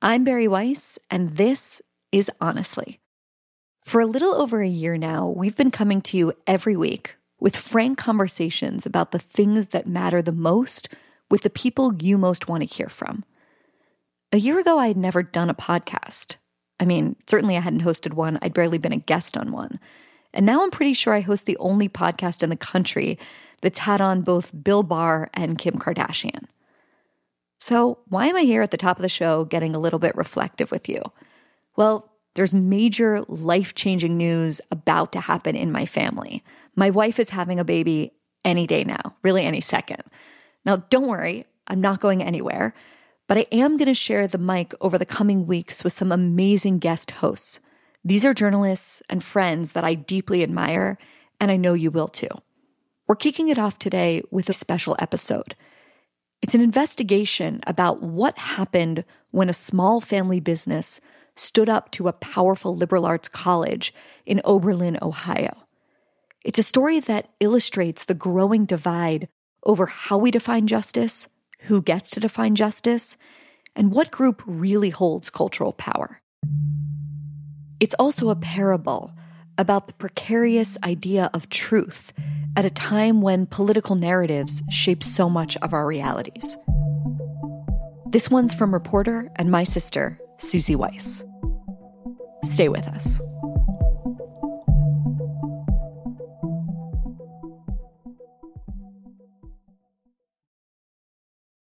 I'm Bari Weiss, and this is Honestly. For a little over a year now, we've been coming to you every week with frank conversations about the things that matter the most with the people you most want to hear from. A year ago, I had never done a podcast. I mean, certainly I hadn't hosted one, I'd barely been a guest on one. And now I'm pretty sure I host the only podcast in the country that's had on both Bill Barr and Kim Kardashian. So, why am I here at the top of the show getting a little bit reflective with you? Well, there's major life changing news about to happen in my family. My wife is having a baby any day now, really any second. Now, don't worry, I'm not going anywhere, but I am going to share the mic over the coming weeks with some amazing guest hosts. These are journalists and friends that I deeply admire, and I know you will too. We're kicking it off today with a special episode. It's an investigation about what happened when a small family business stood up to a powerful liberal arts college in Oberlin, Ohio. It's a story that illustrates the growing divide over how we define justice, who gets to define justice, and what group really holds cultural power. It's also a parable about the precarious idea of truth at a time when political narratives shape so much of our realities. This one's from reporter and my sister, Suzy Weiss. Stay with us.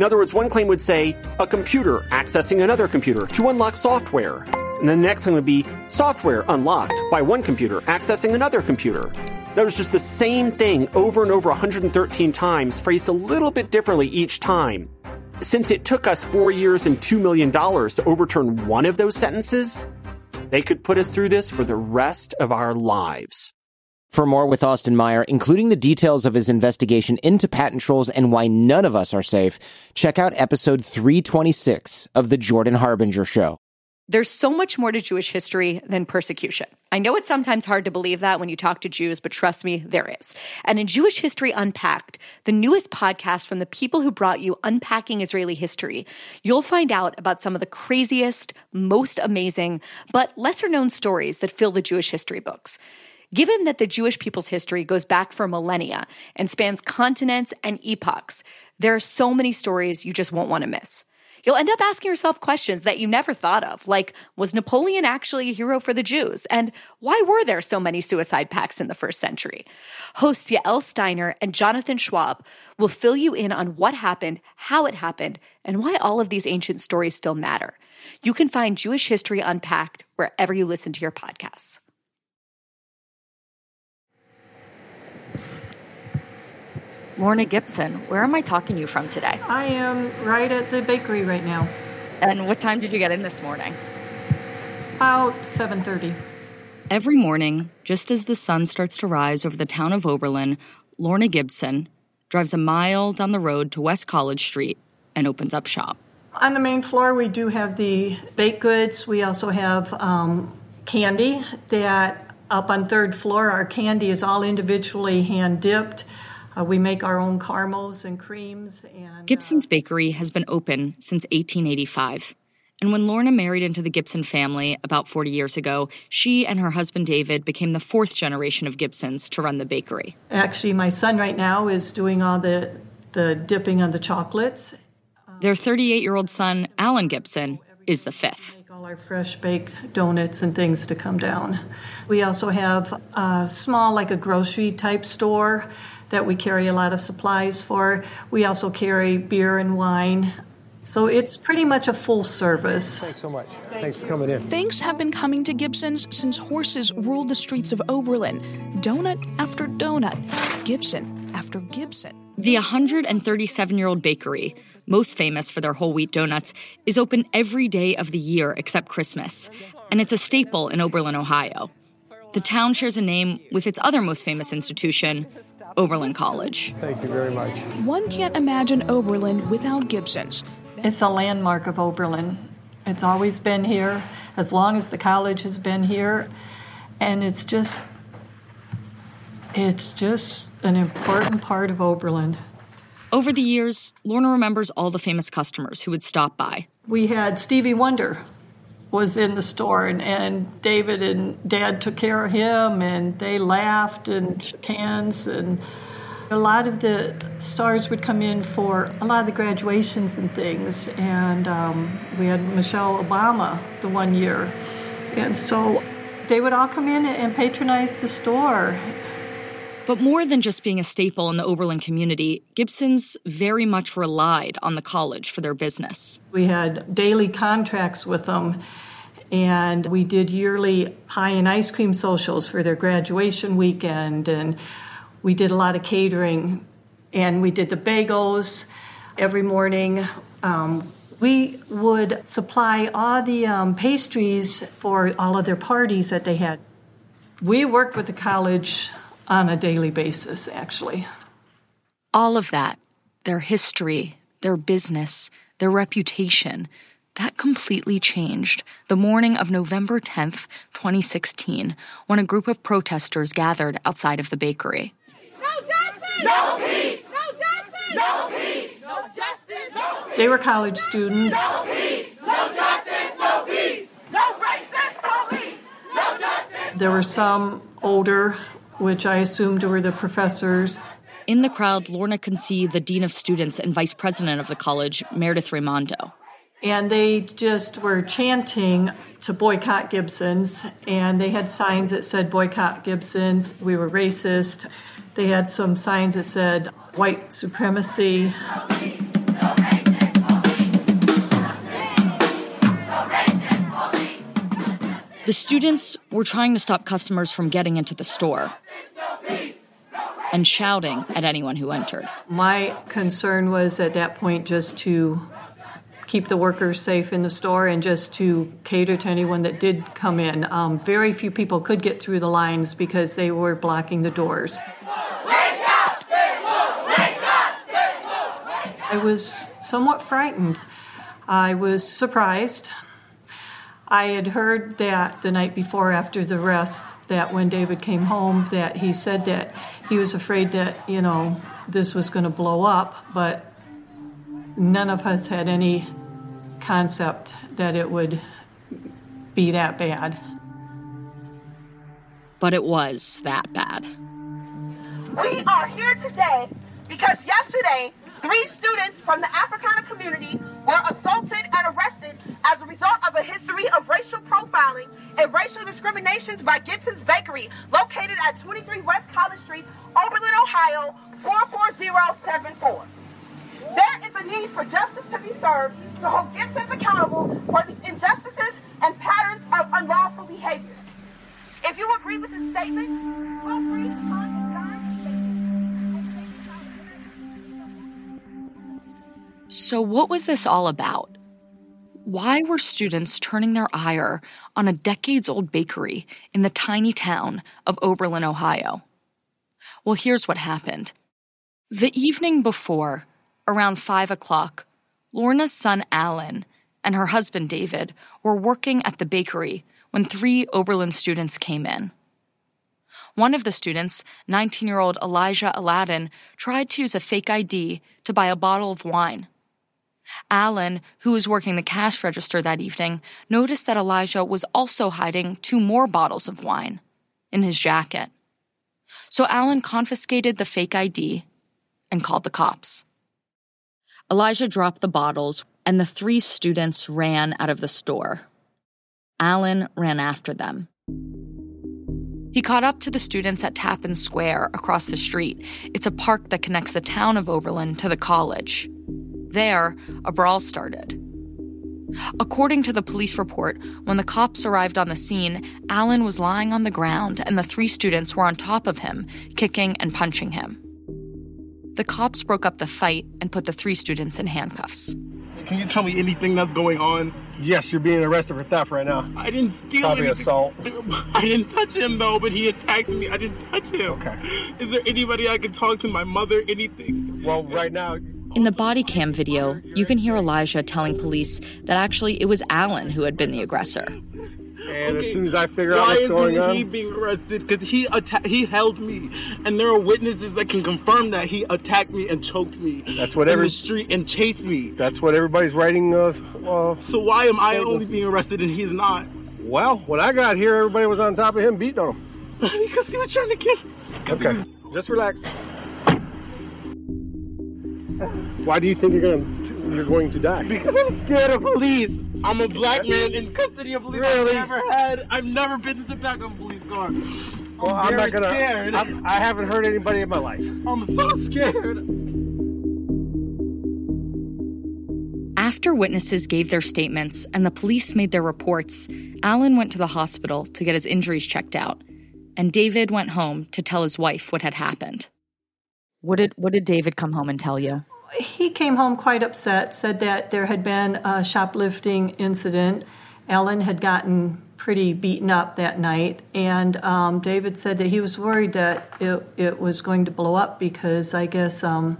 In other words, one claim would say, a computer accessing another computer to unlock software. And the next thing would be software unlocked by one computer accessing another computer. That was just the same thing over and over 113 times, phrased a little bit differently each time. Since it took us four years and $2 million to overturn one of those sentences, they could put us through this for the rest of our lives. For more with Austin Meyer, including the details of his investigation into patent trolls and why none of us are safe, check out episode 326 of The Jordan Harbinger Show. There's so much more to Jewish history than persecution. I know it's sometimes hard to believe that when you talk to Jews, but trust me, there is. And in Jewish History Unpacked, the newest podcast from the people who brought you Unpacking Israeli History, you'll find out about some of the craziest, most amazing, but lesser known stories that fill the Jewish history books. Given that the Jewish people's history goes back for millennia and spans continents and epochs, there are so many stories you just won't want to miss. You'll end up asking yourself questions that you never thought of, like was Napoleon actually a hero for the Jews? And why were there so many suicide pacts in the first century? Hosts Yael Steiner and Jonathan Schwab will fill you in on what happened, how it happened, and why all of these ancient stories still matter. You can find Jewish History Unpacked wherever you listen to your podcasts. Lorna Gibson, where am I talking to you from today? I am right at the bakery right now. And what time did you get in this morning? About 7:30. Every morning, just as the sun starts to rise over the town of Oberlin, Lorna Gibson drives a mile down the road to West College Street and opens up shop. On the main floor, we do have the baked goods. We also have um, candy that up on third floor, our candy is all individually hand dipped. Uh, we make our own caramels and creams. And Gibson's uh, Bakery has been open since 1885. And when Lorna married into the Gibson family about 40 years ago, she and her husband David became the fourth generation of Gibsons to run the bakery. Actually, my son right now is doing all the, the dipping on the chocolates. Their 38 year old son, Allyn Gibson, is the fifth. Make all our fresh baked donuts and things to come down. We also have a small, like a grocery type store that we carry a lot of supplies for. We also carry beer and wine. So it's pretty much a full service. Thanks so much. Thank Thanks you. for coming in. Things have been coming to Gibson's since horses ruled the streets of Oberlin. Donut after donut, Gibson after Gibson. The 137 year old bakery, most famous for their whole wheat donuts, is open every day of the year except Christmas. And it's a staple in Oberlin, Ohio. The town shares a name with its other most famous institution, Oberlin College. Thank you very much. One can't imagine Oberlin without Gibson's. It's a landmark of Oberlin. It's always been here as long as the college has been here. And it's just it's just an important part of Oberlin. Over the years, Lorna remembers all the famous customers who would stop by. We had Stevie Wonder was in the store and, and David and Dad took care of him and they laughed and shook hands and a lot of the stars would come in for a lot of the graduations and things and um, we had Michelle Obama the one year. And so they would all come in and patronize the store but more than just being a staple in the Oberlin community, Gibson's very much relied on the college for their business. We had daily contracts with them, and we did yearly pie and ice cream socials for their graduation weekend, and we did a lot of catering, and we did the bagels every morning. Um, we would supply all the um, pastries for all of their parties that they had. We worked with the college on a daily basis, actually. All of that, their history, their business, their reputation, that completely changed the morning of November 10th, 2016, when a group of protesters gathered outside of the bakery. No justice! No peace! No justice! No peace! No justice! No peace! They were college students. No peace! No justice! No peace! No racist police! No justice! There were some older which I assumed were the professors. In the crowd, Lorna can see the dean of students and vice president of the college, Meredith Raimondo. And they just were chanting to boycott Gibson's, and they had signs that said boycott Gibson's. We were racist. They had some signs that said white supremacy. The students were trying to stop customers from getting into the store and shouting at anyone who entered. My concern was at that point just to keep the workers safe in the store and just to cater to anyone that did come in. Um, very few people could get through the lines because they were blocking the doors. I was somewhat frightened. I was surprised. I had heard that the night before after the arrest that when David came home that he said that he was afraid that, you know, this was going to blow up, but none of us had any concept that it would be that bad. But it was that bad. We are here today because yesterday Three students from the Africana community were assaulted and arrested as a result of a history of racial profiling and racial discriminations by Gibson's Bakery, located at 23 West College Street, Oberlin, Ohio, 44074. There is a need for justice to be served to hold Gibson's accountable for these injustices and patterns of unlawful behavior. If you agree with this statement, feel free So, what was this all about? Why were students turning their ire on a decades old bakery in the tiny town of Oberlin, Ohio? Well, here's what happened. The evening before, around 5 o'clock, Lorna's son Allyn and her husband David were working at the bakery when three Oberlin students came in. One of the students, 19 year old Elijah Aladin, tried to use a fake ID to buy a bottle of wine Allyn, who was working the cash register that evening, noticed that Elijah was also hiding two more bottles of wine in his jacket. So Allyn confiscated the fake ID and called the cops. Elijah dropped the bottles, and the three students ran out of the store. Allyn ran after them. He caught up to the students at Tappan Square across the street. It's a park that connects the town of Oberlin to the college. There, a brawl started. According to the police report, when the cops arrived on the scene, Allyn was lying on the ground and the three students were on top of him, kicking and punching him. The cops broke up the fight and put the three students in handcuffs. Can you tell me anything that's going on? Yes, you're being arrested for theft right now. I didn't steal Probably anything. assault. I didn't touch him though, but he attacked me. I didn't touch him. Okay. Is there anybody I can talk to? My mother? Anything? Well, right now, In the body cam video, you can hear Elijah telling police that actually it was Allyn who had been the aggressor. and as soon as I figure out Why what's going isn't he being arrested? Because he atta- he held me, and there are witnesses that can confirm that he attacked me and choked me. That's what in every- the street and chased me. that's what everybody's writing. Uh, uh, So why am I only being arrested and he's not? well, when I got here, everybody was on top of him, beating on him. because he was trying to kill. Okay, just relax. Why do you think you're gonna you're going to die? Because I'm scared of police. I'm a black man in custody of police. Really? I've never had. I've never been to the back of a police car. Well, I'm very not gonna. scared. I'm, I haven't hurt anybody in my life. I'm so scared. After witnesses gave their statements and the police made their reports, Allyn went to the hospital to get his injuries checked out, and David went home to tell his wife what had happened. What did what did David come home and tell you? He came home quite upset, said that there had been a shoplifting incident. Allyn had gotten pretty beaten up that night, and um, David said that he was worried that it, it was going to blow up because I guess um,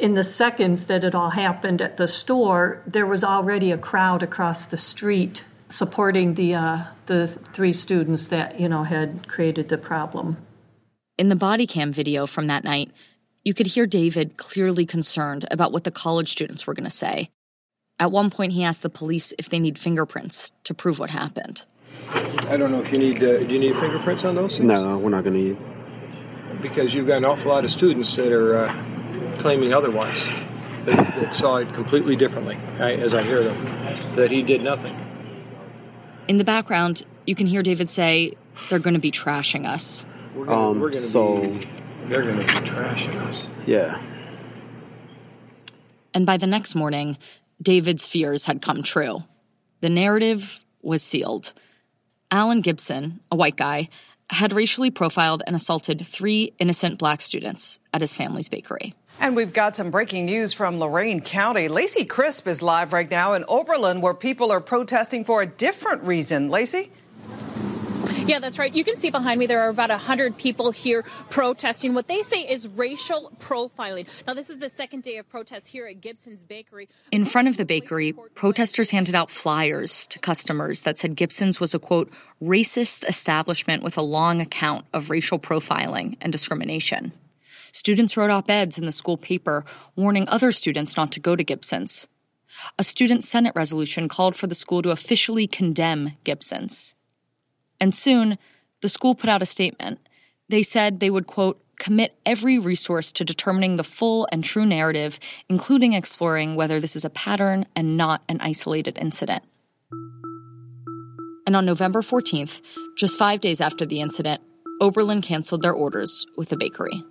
in the seconds that it all happened at the store, there was already a crowd across the street supporting the uh, the three students that you know had created the problem. In the body cam video from that night, you could hear David clearly concerned about what the college students were going to say. At one point, he asked the police if they need fingerprints to prove what happened. I don't know if you need, uh, do you need fingerprints on those things? No, we're not going to need. Because you've got an awful lot of students that are uh, claiming otherwise, that, that saw it completely differently, I, as I hear them, that he did nothing. In the background, you can hear David say, They're going to be trashing us. We're gonna, Um, we're gonna so- be, they're going to be trashing us. Yeah. And by the next morning, David's fears had come true. The narrative was sealed. Allyn Gibson, a white guy, had racially profiled and assaulted three innocent black students at his family's bakery. And we've got some breaking news from Lorain County. Lacey Crisp is live right now in Oberlin, where people are protesting for a different reason. Lacey? Yeah, that's right. You can see behind me there are about 100 people here protesting what they say is racial profiling. Now, this is the second day of protests here at Gibson's Bakery. In front of the bakery, protesters handed out flyers to customers that said Gibson's was a quote, racist establishment with a long account of racial profiling and discrimination. Students wrote op eds in the school paper warning other students not to go to Gibson's. A student Senate resolution called for the school to officially condemn Gibson's. And soon, the school put out a statement. They said they would, quote, commit every resource to determining the full and true narrative, including exploring whether this is a pattern and not an isolated incident. And on November 14th, just five days after the incident, Oberlin canceled their orders with the bakery.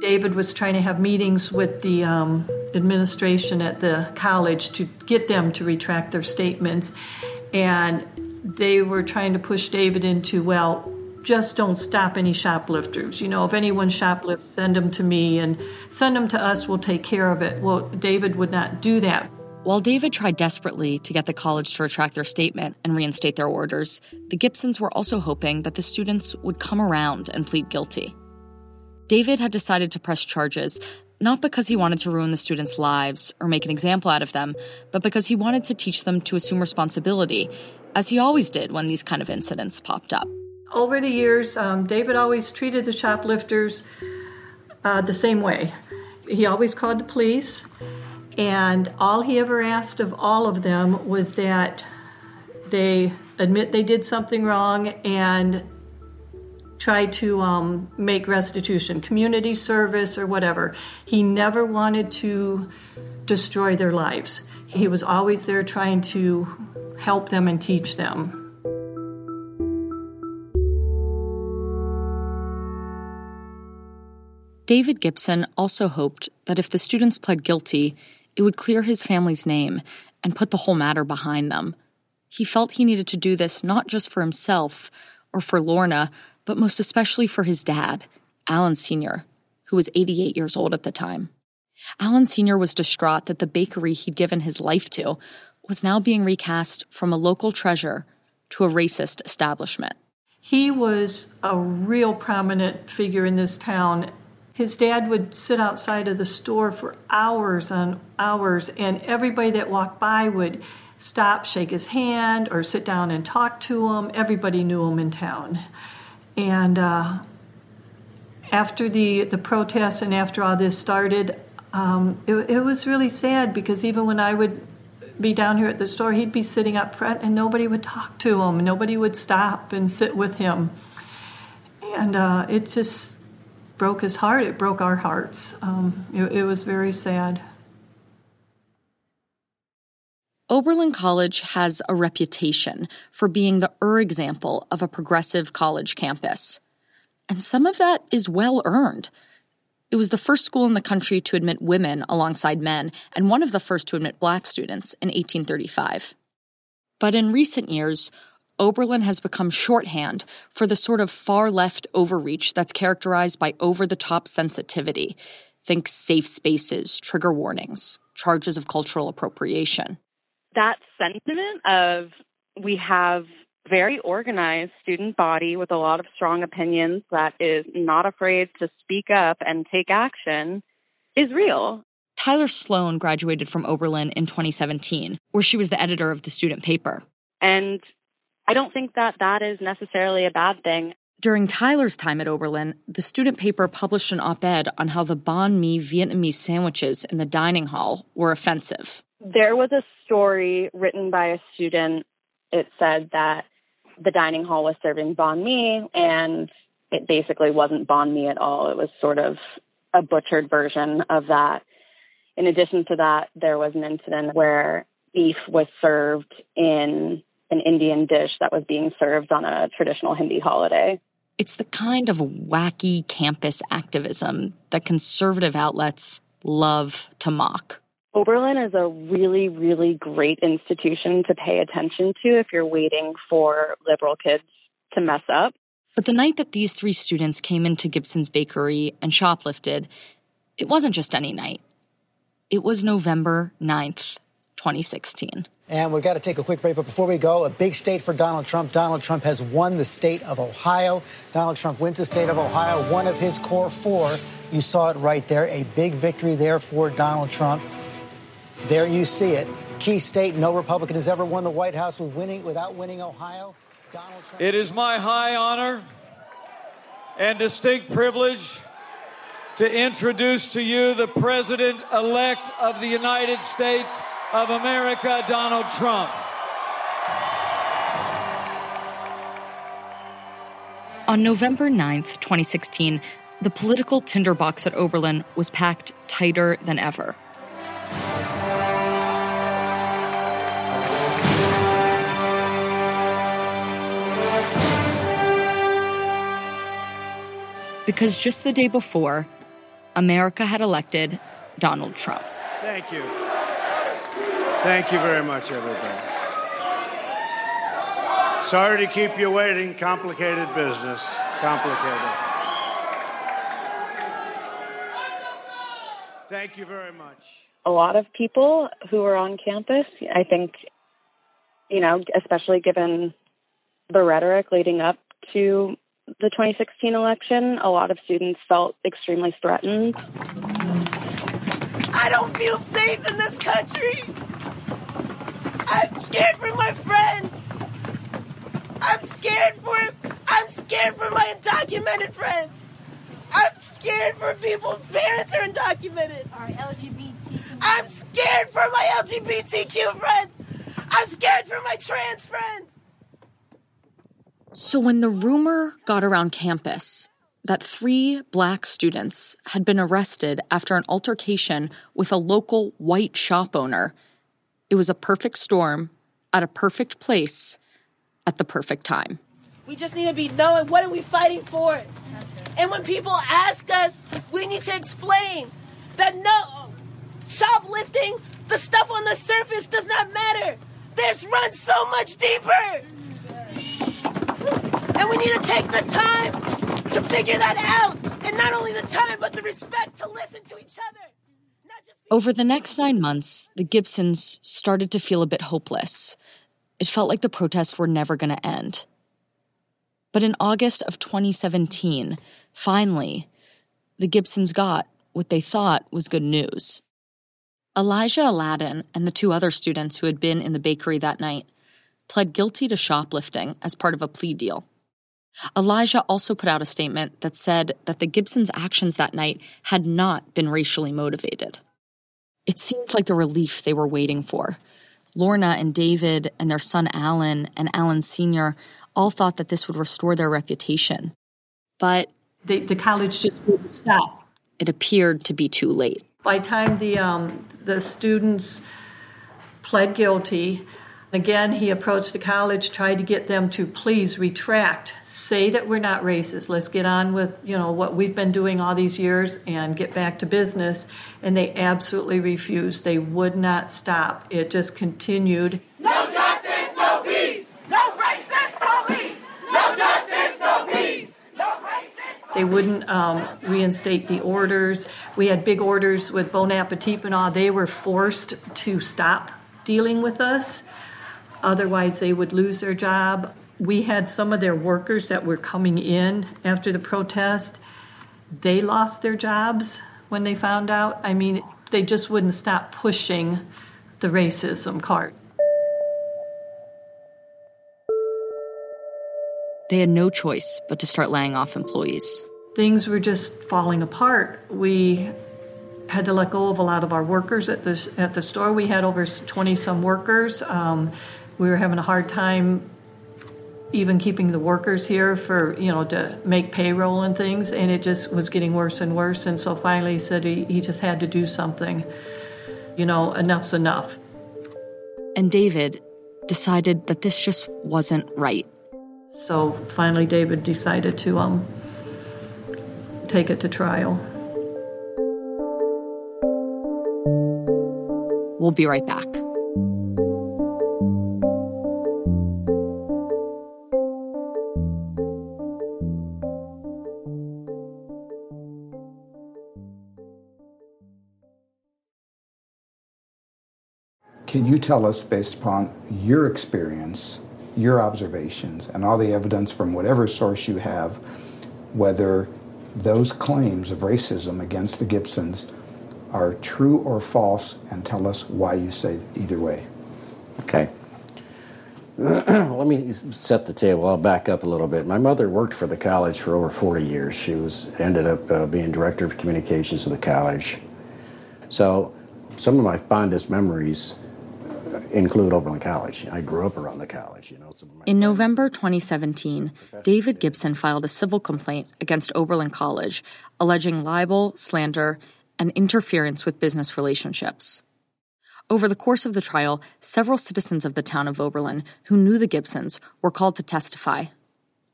David was trying to have meetings with the um, administration at the college to get them to retract their statements. And they were trying to push David into, well, just don't stop any shoplifters. You know, if anyone shoplifts, send them to me and send them to us, we'll take care of it. Well, David would not do that. While David tried desperately to get the college to retract their statement and reinstate their orders, the Gibsons were also hoping that the students would come around and plead guilty. David had decided to press charges, not because he wanted to ruin the students' lives or make an example out of them, but because he wanted to teach them to assume responsibility, as he always did when these kind of incidents popped up. Over the years, um, David always treated the shoplifters uh, the same way. He always called the police, and all he ever asked of all of them was that they admit they did something wrong and try to um, make restitution, community service, or whatever. He never wanted to destroy their lives. He was always there trying to help them and teach them. David Gibson also hoped that if the students pled guilty, it would clear his family's name and put the whole matter behind them. He felt he needed to do this not just for himself or for Lorna, but most especially for his dad, Allyn Sr., who was 88 years old at the time. Allyn Sr. was distraught that the bakery he'd given his life to was now being recast from a local treasure to a racist establishment. He was a real prominent figure in this town. His dad would sit outside of the store for hours on hours, and everybody that walked by would stop, shake his hand, or sit down and talk to him. Everybody knew him in town. And uh, after the, the protests and after all this started, um, it, it was really sad because even when I would be down here at the store, he'd be sitting up front and nobody would talk to him. Nobody would stop and sit with him. And uh, it just broke his heart. It broke our hearts. Um, it, it was very sad. Oberlin College has a reputation for being the Ur example of a progressive college campus. And some of that is well earned. It was the first school in the country to admit women alongside men, and one of the first to admit black students in 1835. But in recent years, Oberlin has become shorthand for the sort of far left overreach that's characterized by over the top sensitivity. Think safe spaces, trigger warnings, charges of cultural appropriation. That sentiment of we have very organized student body with a lot of strong opinions that is not afraid to speak up and take action is real. Tyler Sloan graduated from Oberlin in 2017, where she was the editor of the student paper. And I don't think that that is necessarily a bad thing. During Tyler's time at Oberlin, the student paper published an op ed on how the banh mi Vietnamese sandwiches in the dining hall were offensive. There was a story written by a student. It said that the dining hall was serving banh mi, and it basically wasn't banh mi at all. It was sort of a butchered version of that. In addition to that, there was an incident where beef was served in an Indian dish that was being served on a traditional Hindi holiday. It's the kind of wacky campus activism that conservative outlets love to mock. Oberlin is a really, really great institution to pay attention to if you're waiting for liberal kids to mess up. But the night that these three students came into Gibson's bakery and shoplifted, it wasn't just any night. It was November 9th, 2016. And we've got to take a quick break. But before we go, a big state for Donald Trump. Donald Trump has won the state of Ohio. Donald Trump wins the state of Ohio, one of his core four. You saw it right there. A big victory there for Donald Trump. There you see it. Key state. No Republican has ever won the White House with winning without winning Ohio. Donald Trump. It is my high honor and distinct privilege to introduce to you the President elect of the United States of America, Donald Trump. On November 9th, 2016, the political tinderbox at Oberlin was packed tighter than ever. Because just the day before, America had elected Donald Trump. Thank you. Thank you very much, everybody. Sorry to keep you waiting. Complicated business. Complicated. Thank you very much. A lot of people who are on campus, I think, you know, especially given the rhetoric leading up to the 2016 election, a lot of students felt extremely threatened. I don't feel safe in this country. I'm scared for my friends. I'm scared for I'm scared for my undocumented friends. I'm scared for people's parents are undocumented. Our LGBT. I'm scared for my LGBTQ friends. I'm scared for my trans friends. So, when the rumor got around campus that three black students had been arrested after an altercation with a local white shop owner, it was a perfect storm at a perfect place at the perfect time. We just need to be knowing what are we fighting for. And when people ask us, we need to explain that no shoplifting, the stuff on the surface does not matter. This runs so much deeper. And we need to take the time to figure that out. And not only the time, but the respect to listen to each other. Over the next nine months, the Gibsons started to feel a bit hopeless. It felt like the protests were never going to end. But in August of 2017, finally, the Gibsons got what they thought was good news. Elijah Aladin and the two other students who had been in the bakery that night pled guilty to shoplifting as part of a plea deal. Elijah also put out a statement that said that the Gibsons' actions that night had not been racially motivated. It seemed like the relief they were waiting for. Lorna and David and their son Allyn and Allyn Sr. all thought that this would restore their reputation. But the, the college just wouldn't stop. It appeared to be too late. By the time the, um, the students pled guilty, Again, he approached the college, tried to get them to please retract, say that we're not racist. Let's get on with, you know, what we've been doing all these years and get back to business. And they absolutely refused. They would not stop. It just continued. No justice, no peace. No racist police. No justice, no peace. No racist. They wouldn't um, reinstate the orders. We had big orders with Bon Appetit and all. They were forced to stop dealing with us. Otherwise, they would lose their job. We had some of their workers that were coming in after the protest. They lost their jobs when they found out. I mean, they just wouldn't stop pushing the racism cart. They had no choice but to start laying off employees. Things were just falling apart. We had to let go of a lot of our workers at the at the store. We had over twenty some workers. Um, we were having a hard time even keeping the workers here for you know to make payroll and things and it just was getting worse and worse. And so finally he said he, he just had to do something. You know enough's enough. And david decided that this just wasn't right. So finally david decided to um take it to trial. We'll be right back Can you tell us, based upon your experience, your observations, and all the evidence from whatever source you have, whether those claims of racism against the Gibsons are true or false, and tell us why you say either way? Okay. Let me set the table. I'll back up a little bit. My mother worked for the college for over 40 years. She was ended up uh, being director of communications of the college. So, some of my fondest memories include Oberlin College. I grew up around the college, you know. In November 2017, David Gibson filed a civil complaint against Oberlin College, alleging libel, slander, and interference with business relationships. Over the course of the trial, several citizens of the town of Oberlin who knew the Gibsons were called to testify.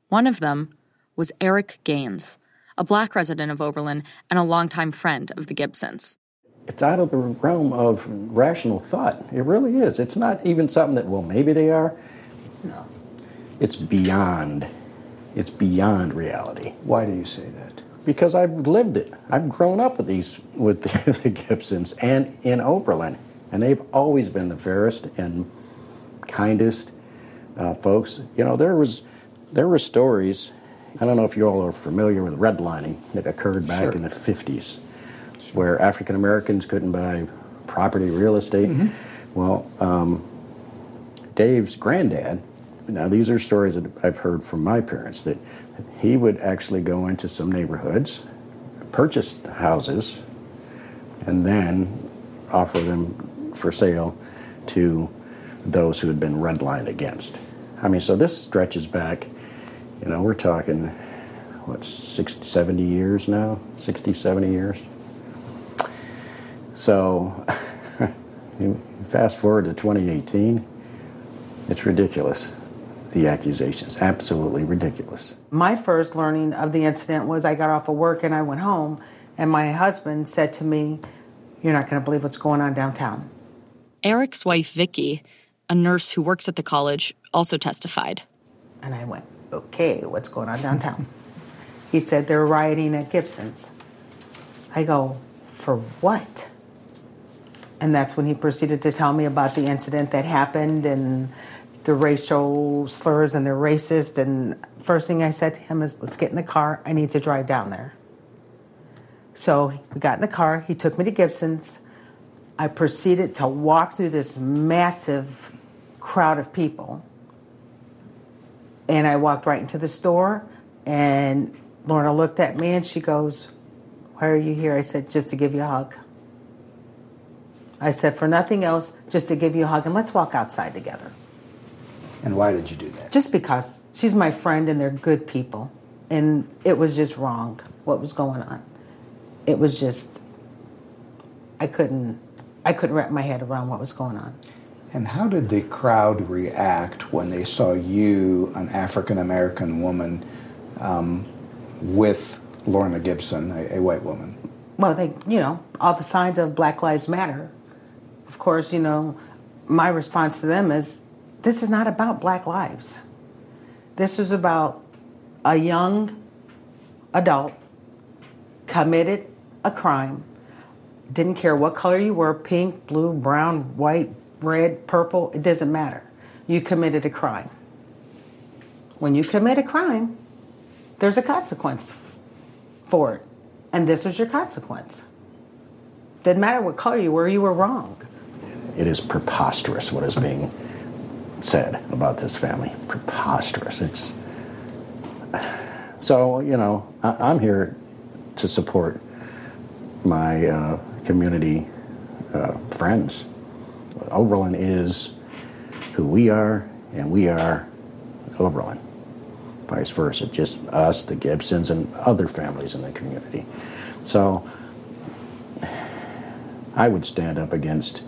One of them was Eric Gaines, a black resident of Oberlin and a longtime friend of the Gibsons it's out of the realm of rational thought. It really is. It's not even something that, well, maybe they are. No. It's beyond. It's beyond reality. Why do you say that? Because I've lived it. I've grown up with these with the, the Gibsons and in Oberlin, and they've always been the fairest and kindest uh, folks. You know, there was there were stories. I don't know if you all are familiar with redlining that occurred back sure. in the 50s where African Americans couldn't buy property, real estate. Mm-hmm. Well, um, Dave's granddad, now these are stories that I've heard from my parents, that he would actually go into some neighborhoods, purchase houses, and then offer them for sale to those who had been redlined against. I mean, so this stretches back, you know, we're talking, what, 60, 70 years now? 60, 70 years? So, fast forward to 2018, it's ridiculous. The accusations, absolutely ridiculous. My first learning of the incident was I got off of work and I went home, and my husband said to me, You're not going to believe what's going on downtown. Eric's wife, Vicki, a nurse who works at the college, also testified. And I went, Okay, what's going on downtown? he said they're rioting at Gibson's. I go, For what? And that's when he proceeded to tell me about the incident that happened and the racial slurs and they're racist. And first thing I said to him is, let's get in the car. I need to drive down there. So we got in the car. He took me to Gibson's. I proceeded to walk through this massive crowd of people. And I walked right into the store. And Lorna looked at me and she goes, Why are you here? I said, Just to give you a hug. I said, For nothing else, just to give you a hug and let's walk outside together. And why did you do that? Just because she's my friend and they're good people. And it was just wrong what was going on. It was just, I couldn't, I couldn't wrap my head around what was going on. And how did the crowd react when they saw you, an African American woman, um, with Lorna Gibson, a, a white woman? Well, they, you know, all the signs of Black Lives Matter. Of course, you know, my response to them is this is not about black lives. This is about a young adult committed a crime, didn't care what color you were pink, blue, brown, white, red, purple, it doesn't matter. You committed a crime. When you commit a crime, there's a consequence f- for it. And this was your consequence. Didn't matter what color you were, you were wrong. It is preposterous what is being said about this family. Preposterous. It's so you know I, am here to support my uh, community uh, friends. Oberlin is who we are, and we are Oberlin. Vice versa, just us, the Gibsons, and other families in the community. So I would stand up against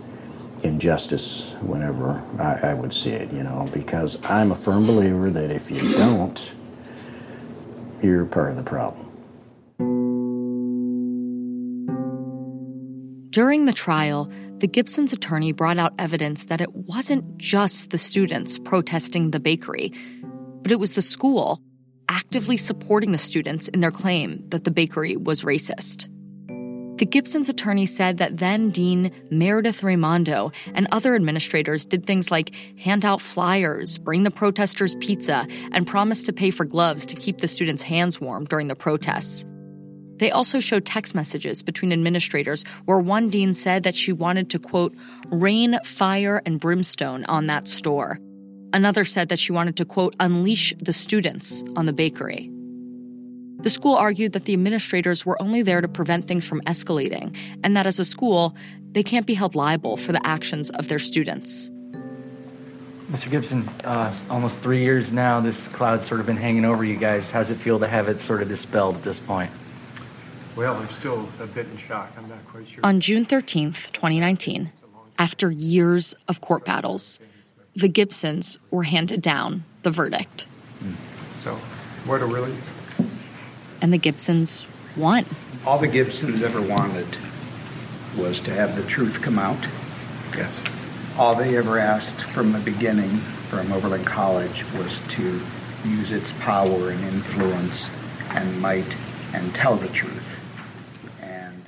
injustice whenever I, I, would see it, you know, because I'm a firm believer that if you don't, you're part of the problem. During the trial, the Gibsons' attorney brought out evidence that it wasn't just the students protesting the bakery, but it was the school actively supporting the students in their claim that the bakery was racist. The Gibsons attorney said that then Dean Meredith Raimondo and other administrators did things like hand out flyers, bring the protesters pizza, and promise to pay for gloves to keep the students' hands warm during the protests. They also showed text messages between administrators where one dean said that she wanted to, quote, rain fire and brimstone on that store. Another said that she wanted to, quote, unleash the students on the bakery. The school argued that the administrators were only there to prevent things from escalating, and that as a school, they can't be held liable for the actions of their students. Mr. Gibson, uh, almost three years now, this cloud's sort of been hanging over you guys. How's it feel to have it sort of dispelled at this point? Well, I'm still a bit in shock. I'm not quite sure. On June 13th, 2019, after years of court battles, the Gibsons were handed down the verdict. So, what a relief and the Gibsons won. All the Gibsons ever wanted was to have the truth come out. Yes. All they ever asked from the beginning from Oberlin College was to use its power and influence and might and tell the truth. And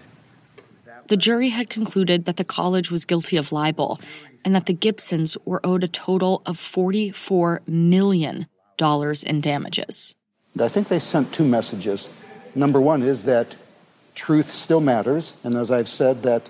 the jury had concluded that the college was guilty of libel and that the Gibsons were owed a total of $44 million in damages. I think they sent two messages. Number one is that truth still matters, and as I've said, that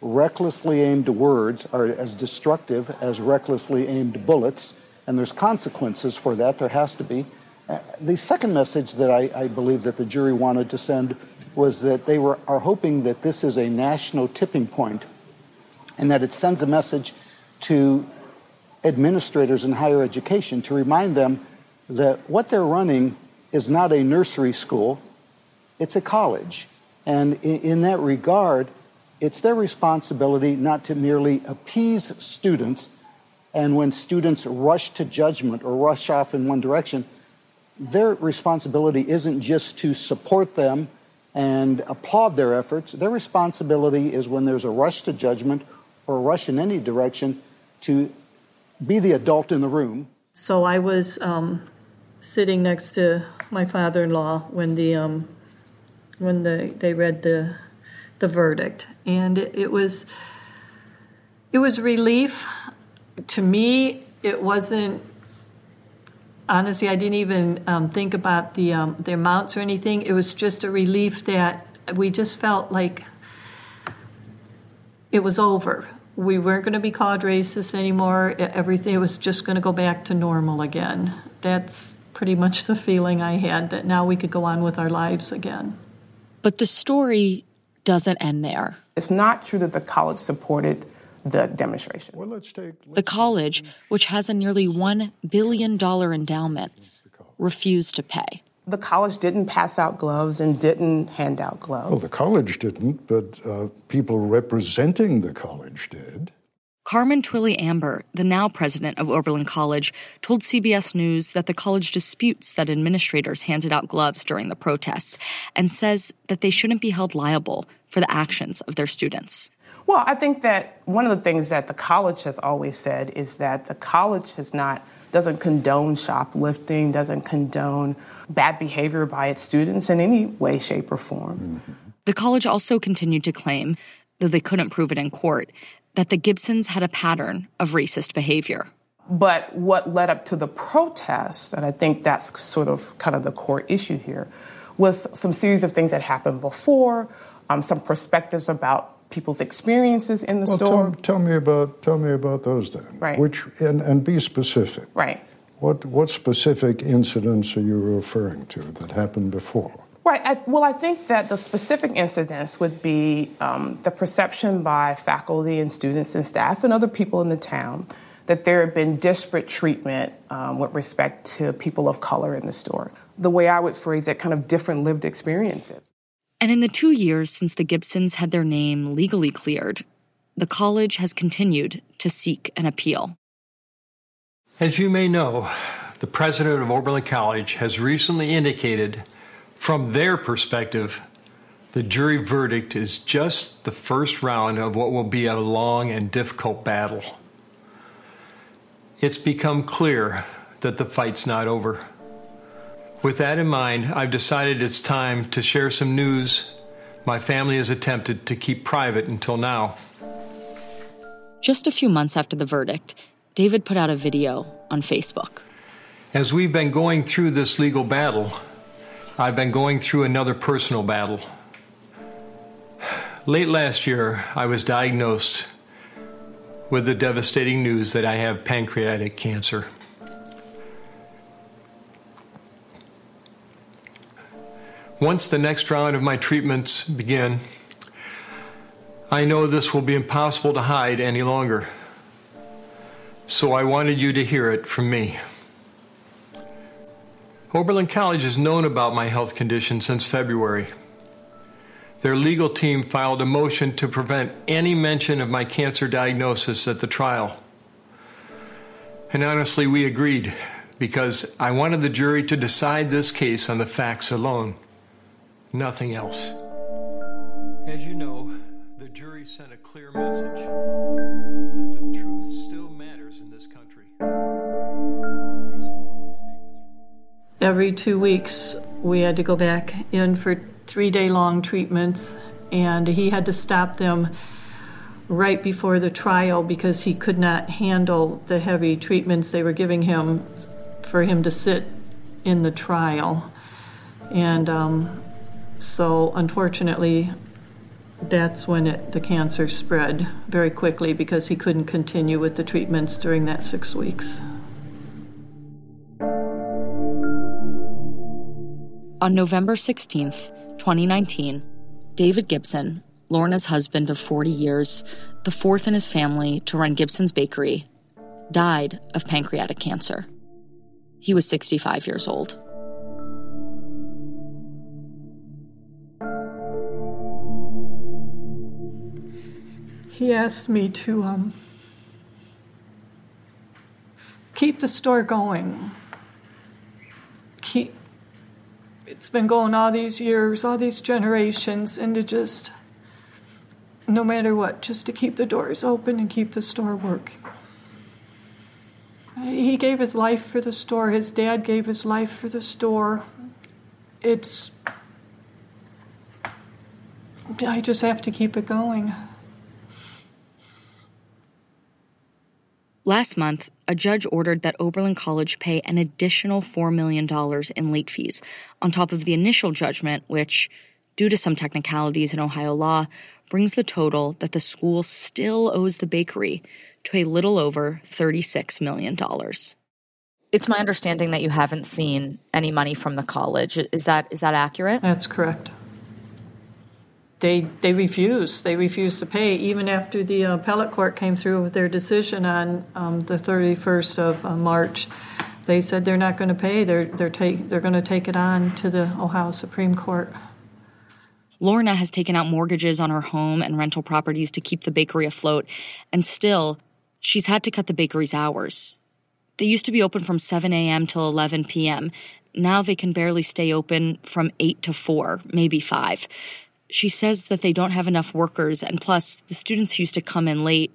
recklessly aimed words are as destructive as recklessly aimed bullets, and there's consequences for that. There has to be. Uh, the second message that I, I, believe that the jury wanted to send was that they were are hoping that this is a national tipping point, and that it sends a message to administrators in higher education to remind them that what they're running is not a nursery school, it's a college. And in, in that regard, it's their responsibility not to merely appease students, and when students rush to judgment or rush off in one direction, their responsibility isn't just to support them and applaud their efforts. Their responsibility is when there's a rush to judgment or a rush in any direction to be the adult in the room. So I was um, sitting next to my father-in-law when the um, when the they read the the verdict, and it, it was It was relief. To me, it wasn't. Honestly, I didn't even um, think about the um, the amounts or anything. It was just a relief that we just felt like it was over. We weren't going to be called racist anymore. Everything was just going to go back to normal again. That's pretty much the feeling I had that now we could go on with our lives again. But the story doesn't end there. It's not true that the college supported the demonstration. Well, let's take let's The college, which has a nearly $1 billion endowment, refused to pay. The college didn't pass out gloves and didn't hand out gloves. Well, the college didn't, but uh, people representing the college did. Carmen Twillie Ambar, the now president of Oberlin College, told CBS News that the college disputes that administrators handed out gloves during the protests and says that they shouldn't be held liable for the actions of their students. Well, I think that one of the things that the college has always said is that the college has not doesn't condone shoplifting, doesn't condone bad behavior by its students in any way, shape, or form. Mm-hmm. The college also continued to claim, though they couldn't prove it in court, that the Gibsons had a pattern of racist behavior. But what led up to the protests, and I think that's sort of kind of the core issue here, was some series of things that happened before, um, some perspectives about people's experiences in the well, store. Tell, tell, me about tell me about those then. Right. Which and, and be specific. Right. What what specific incidents are you referring to that happened before? Right. I, well, I think that the specific incidents would be um, the perception by faculty and students and staff and other people in the town that there had been disparate treatment um, with respect to people of color in the store. The way I would phrase it, kind of different lived experiences. And in the two years since the Gibsons had their name legally cleared, the college has continued to seek an appeal. As you may know, the president of Oberlin College has recently indicated, from their perspective, the jury verdict is just the first round of what will be a long and difficult battle. It's become clear that the fight's not over. With that in mind, I've decided it's time to share some news my family has attempted to keep private until now. Just a few months after the verdict, David put out a video on Facebook. As we've been going through this legal battle, I've been going through another personal battle. Late last year, I was diagnosed with the devastating news that I have pancreatic cancer. Once the next round of my treatments begin, I know this will be impossible to hide any longer. So I wanted you to hear it from me. Oberlin College has known about my health condition since February. Their legal team filed a motion to prevent any mention of my cancer diagnosis at the trial. And honestly, we agreed because I wanted the jury to decide this case on the facts alone, nothing else. As you know, the jury sent a clear message that the truth still matters in this country. Every two weeks, we had to go back in for three day long treatments, and he had to stop them right before the trial because he could not handle the heavy treatments they were giving him for him to sit in the trial. And um, so, unfortunately, that's when it, the cancer spread very quickly because he couldn't continue with the treatments during that six weeks. On November 16th, 2019, David Gibson, Lorna's husband of 40 years, the fourth in his family to run Gibson's Bakery, died of pancreatic cancer. He was 65 years old. He asked me to um, keep the store going. Keep it's been going all these years, all these generations, and to just, no matter what, just to keep the doors open and keep the store working. He gave his life for the store. His dad gave his life for the store. It's. I just have to keep it going. Last month, a judge ordered that Oberlin College pay an additional $4 million in late fees, on top of the initial judgment, which, due to some technicalities in Ohio law, brings the total that the school still owes the bakery to a little over $36 million. It's my understanding that you haven't seen any money from the college. Is that is that accurate? That's correct. They they refuse. They refuse to pay even after the appellate court came through with their decision on um, the 31st of uh, March. They said they're not going to pay. They're they're take they're going to take it on to the Ohio Supreme Court. Lorna has taken out mortgages on her home and rental properties to keep the bakery afloat, and still, she's had to cut the bakery's hours. They used to be open from 7 a.m. till 11 p.m. Now they can barely stay open from 8 to 4, maybe 5. She says that they don't have enough workers, and plus, the students used to come in late.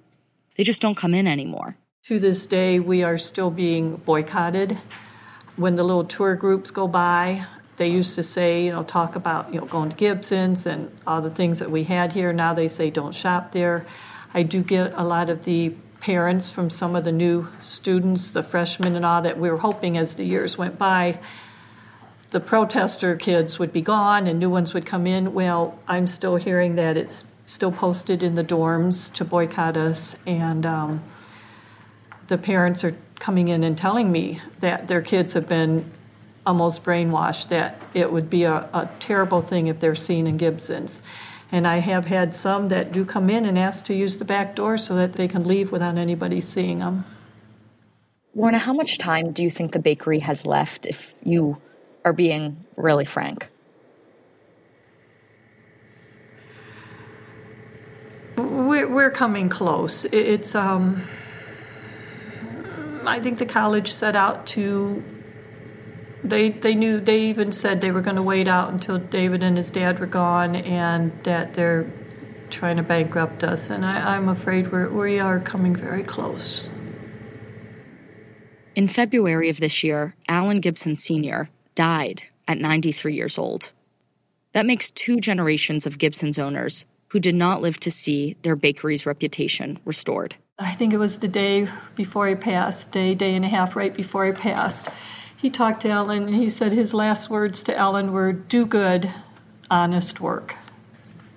They just don't come in anymore. To this day, we are still being boycotted. When the little tour groups go by, they used to say, you know, talk about, you know, going to Gibson's and all the things that we had here. Now they say don't shop there. I do get a lot of the parents from some of the new students, the freshmen and all that we were hoping as the years went by, the protester kids would be gone and new ones would come in. Well, I'm still hearing that it's still posted in the dorms to boycott us, and um, the parents are coming in and telling me that their kids have been almost brainwashed that it would be a, a terrible thing if they're seen in Gibson's. And I have had some that do come in and ask to use the back door so that they can leave without anybody seeing them. Lorna, how much time do you think the bakery has left if you are being really frank? We're, we're coming close. It's, um, I think the college set out to they they knew they even said they were going to wait out until David and his dad were gone, and that they're trying to bankrupt us. And I, I'm afraid we're, we are coming very close. In February of this year, Allyn Gibson Sr. died at 93 years old. That makes two generations of Gibson's owners who did not live to see their bakery's reputation restored. I think it was the day before he passed, day, day and a half right before he passed he talked to Allyn and he said his last words to Allyn were do good, honest work.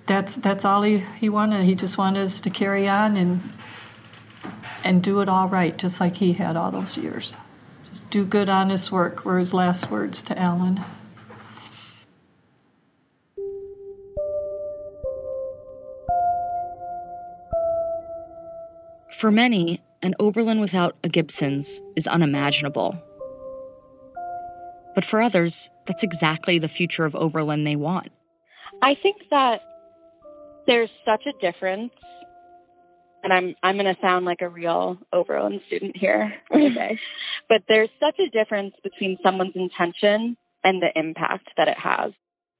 That's that's all he, he wanted. He just wanted us to carry on and and do it all right, just like he had all those years. Just do good, honest work were his last words to Allyn. For many, an Oberlin without a Gibson's is unimaginable. But for others, that's exactly the future of Oberlin they want. I think that there's such a difference, and I'm I'm going to sound like a real Oberlin student here, okay? but there's such a difference between someone's intention and the impact that it has.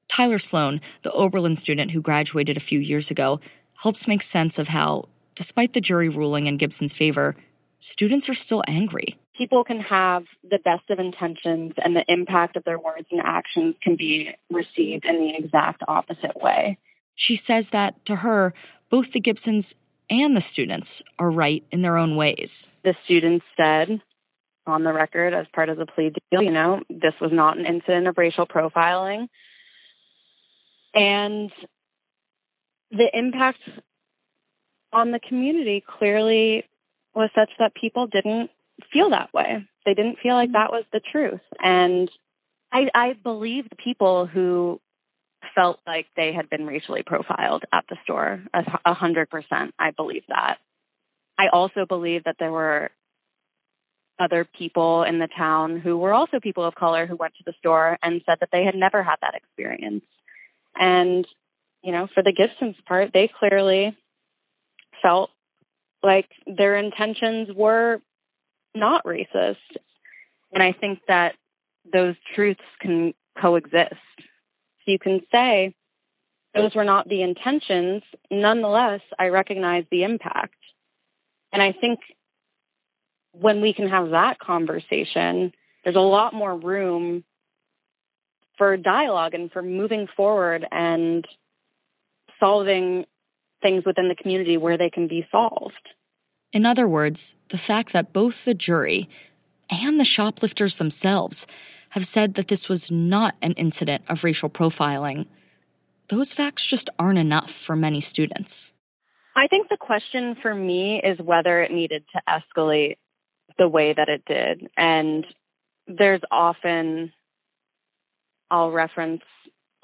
Tyler Sloan, the Oberlin student who graduated a few years ago, helps make sense of how, despite the jury ruling in Gibson's favor, students are still angry people can have the best of intentions and the impact of their words and actions can be received in the exact opposite way. She says that to her, both the Gibsons and the students are right in their own ways. The students said on the record as part of the plea deal, you know, this was not an incident of racial profiling. And the impact on the community clearly was such that people didn't feel that way. They didn't feel like mm-hmm. that was the truth. And I, I believe the people who felt like they had been racially profiled at the store a hundred percent. I believe that. I also believe that there were other people in the town who were also people of color who went to the store and said that they had never had that experience. And, you know, for the Gibsons part, they clearly felt like their intentions were not racist. And I think that those truths can coexist. So you can say, those were not the intentions. Nonetheless, I recognize the impact. And I think when we can have that conversation, there's a lot more room for dialogue and for moving forward and solving things within the community where they can be solved. In other words, the fact that both the jury and the shoplifters themselves have said that this was not an incident of racial profiling, those facts just aren't enough for many students. I think the question for me is whether it needed to escalate the way that it did. And there's often, I'll reference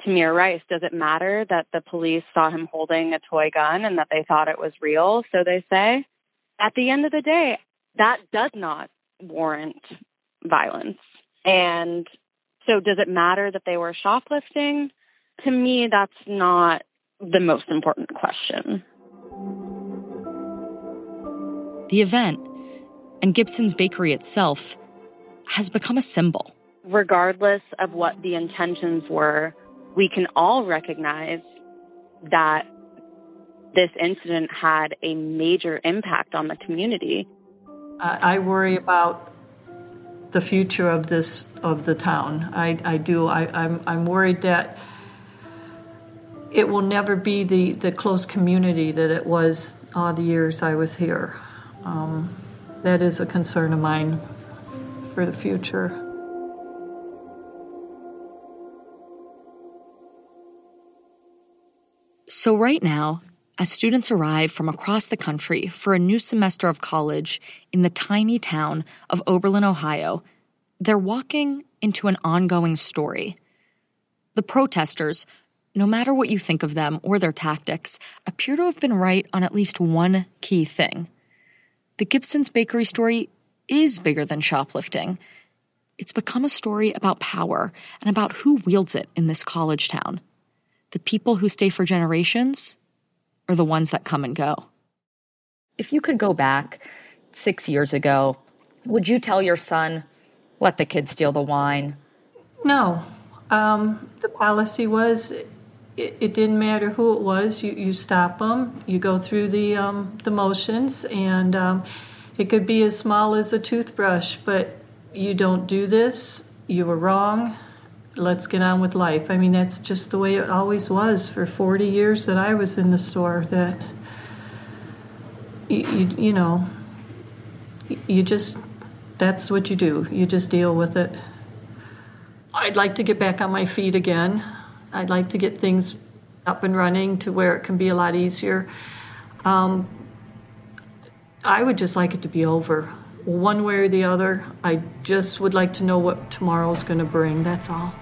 Tamir Rice. Does it matter that the police saw him holding a toy gun and that they thought it was real? So they say. At the end of the day, that does not warrant violence. And so does it matter that they were shoplifting? To me, that's not the most important question. The event and Gibson's Bakery itself has become a symbol. Regardless of what the intentions were, we can all recognize that this incident had a major impact on the community. I, I worry about the future of this of the town. I, I do. I, I'm I'm worried that it will never be the, the close community that it was all the years I was here. Um, that is a concern of mine for the future. So, right now, as students arrive from across the country for a new semester of college in the tiny town of Oberlin, Ohio, they're walking into an ongoing story. The protesters, no matter what you think of them or their tactics, appear to have been right on at least one key thing. The Gibson's Bakery story is bigger than shoplifting. It's become a story about power and about who wields it in this college town the people who stay for generations or the ones that come and go. If you could go back six years ago, would you tell your son, let the kids steal the wine? No. Um, the policy was it, it, didn't matter who it was, you, you stop them, you go through the, um, the motions, and um, it could be as small as a toothbrush, but you don't do this, you were wrong, let's get on with life. I mean, that's just the way it always was for 40 years that I was in the store. That you, you, you know, you just that's what you do. You just deal with it. I'd like to get back on my feet again. I'd like to get things up and running to where it can be a lot easier. Um, I would just like it to be over, one way or the other. I just would like to know what tomorrow's going to bring. That's all.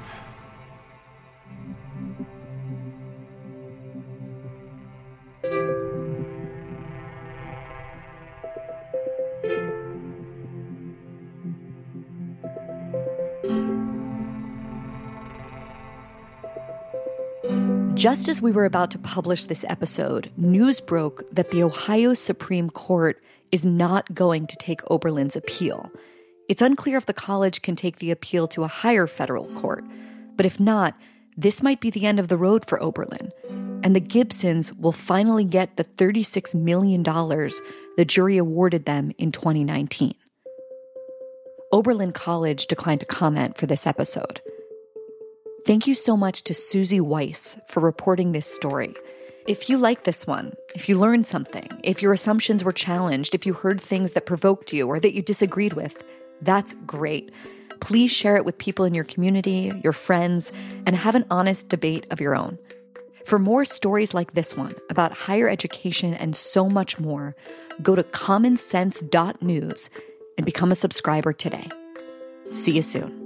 Just as we were about to publish this episode, news broke that the Ohio Supreme Court is not going to take Oberlin's appeal. It's unclear if the college can take the appeal to a higher federal court, but if not, this might be the end of the road for Oberlin, and the Gibsons will finally get the $36 million the jury awarded them in 2019. Oberlin College declined to comment for this episode. Thank you so much to Suzy Weiss for reporting this story. If you like this one, if you learned something, if your assumptions were challenged, if you heard things that provoked you or that you disagreed with, that's great. Please share it with people in your community, your friends, and have an honest debate of your own. For more stories like this one about higher education and so much more, go to commonsense.news and become a subscriber today. See you soon.